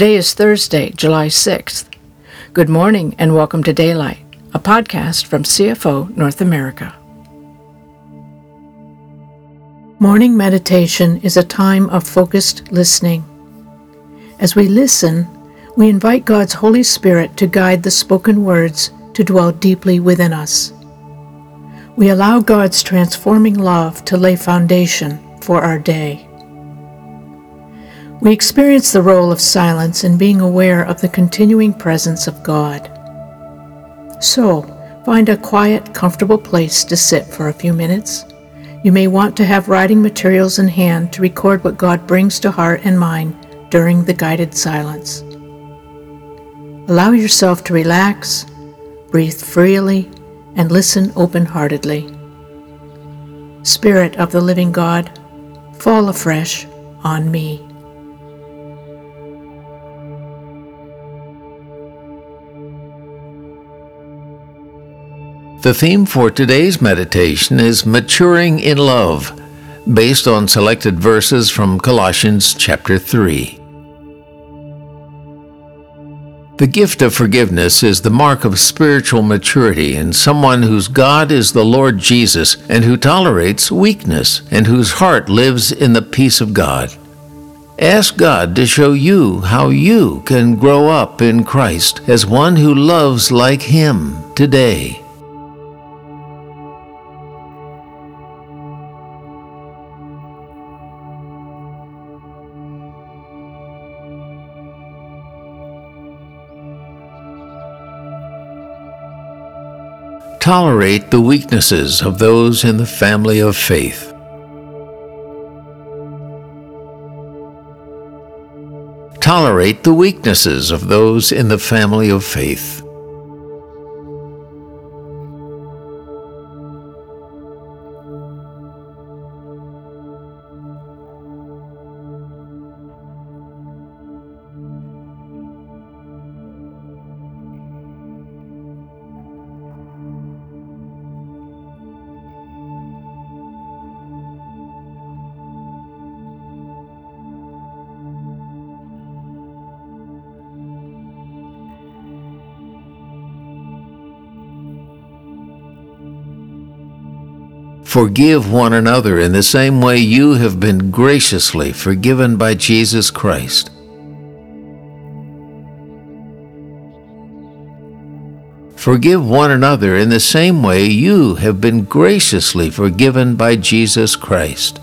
Today is Thursday, July 6th. Good morning and welcome to Daylight, a podcast from CFO North America. Morning meditation is a time of focused listening. As we listen, we invite God's Holy Spirit to guide the spoken words to dwell deeply within us. We allow God's transforming love to lay foundation for our day. We experience the role of silence in being aware of the continuing presence of God. So, find a quiet, comfortable place to sit for a few minutes. You may want to have writing materials in hand to record what God brings to heart and mind during the guided silence. Allow yourself to relax, breathe freely, and listen open heartedly. Spirit of the living God, fall afresh on me. The theme for today's meditation is Maturing in Love, based on selected verses from Colossians chapter 3. The gift of forgiveness is the mark of spiritual maturity in someone whose God is the Lord Jesus and who tolerates weakness and whose heart lives in the peace of God. Ask God to show you how you can grow up in Christ as one who loves like Him today. Tolerate the weaknesses of those in the family of faith. Tolerate the weaknesses of those in the family of faith. Forgive one another in the same way you have been graciously forgiven by Jesus Christ. Forgive one another in the same way you have been graciously forgiven by Jesus Christ.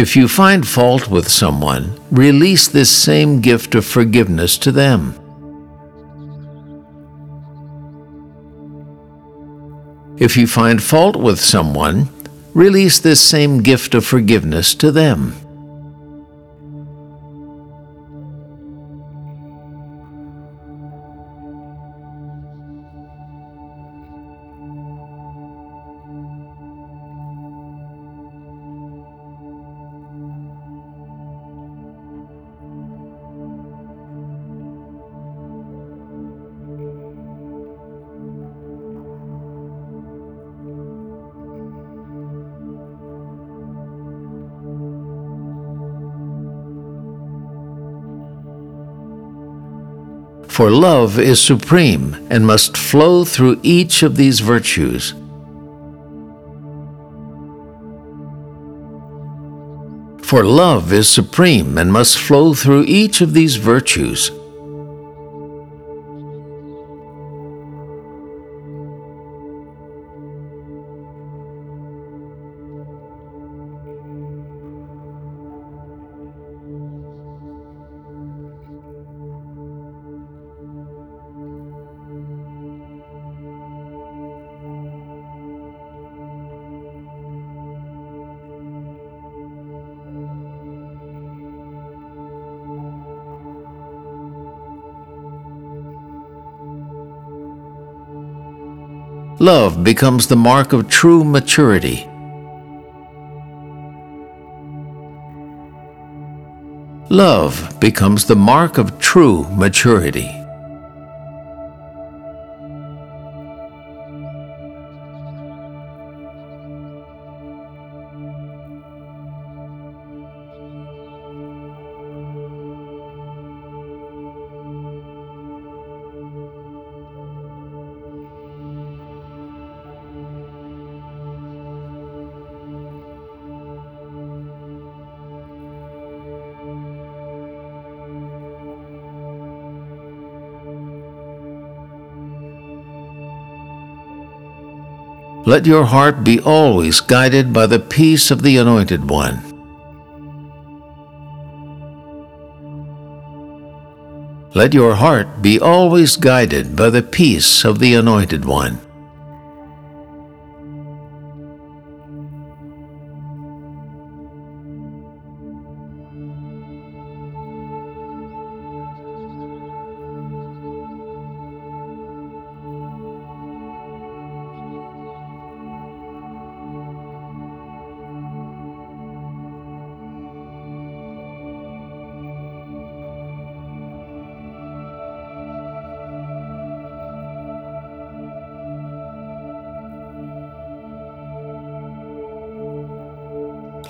If you find fault with someone, release this same gift of forgiveness to them. If you find fault with someone, release this same gift of forgiveness to them. For love is supreme and must flow through each of these virtues. For love is supreme and must flow through each of these virtues. Love becomes the mark of true maturity. Love becomes the mark of true maturity. Let your heart be always guided by the peace of the Anointed One. Let your heart be always guided by the peace of the Anointed One.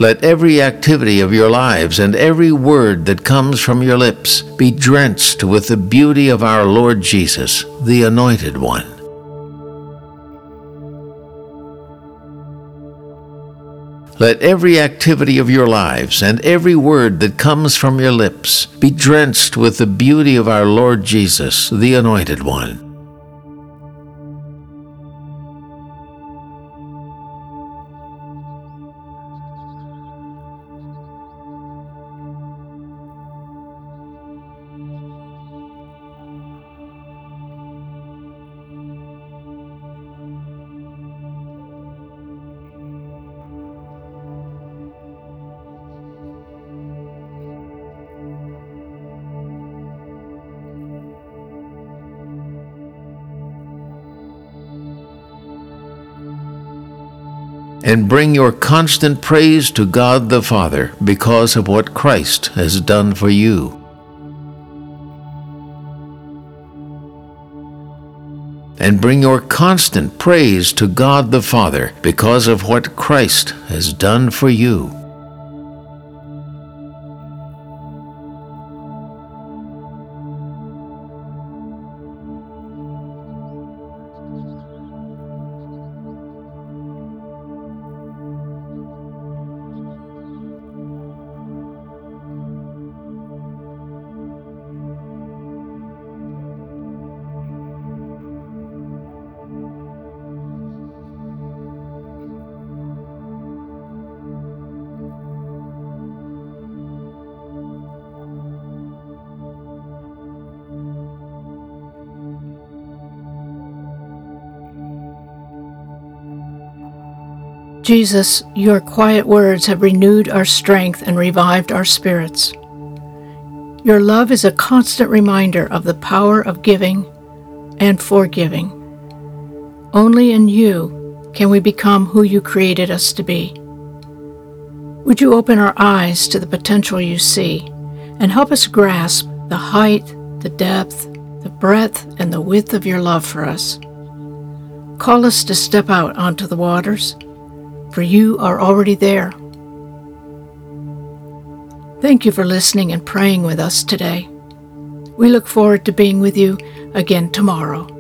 Let every activity of your lives and every word that comes from your lips be drenched with the beauty of our Lord Jesus, the Anointed One. Let every activity of your lives and every word that comes from your lips be drenched with the beauty of our Lord Jesus, the Anointed One. And bring your constant praise to God the Father because of what Christ has done for you. And bring your constant praise to God the Father because of what Christ has done for you. Jesus, your quiet words have renewed our strength and revived our spirits. Your love is a constant reminder of the power of giving and forgiving. Only in you can we become who you created us to be. Would you open our eyes to the potential you see and help us grasp the height, the depth, the breadth, and the width of your love for us? Call us to step out onto the waters for you are already there. Thank you for listening and praying with us today. We look forward to being with you again tomorrow.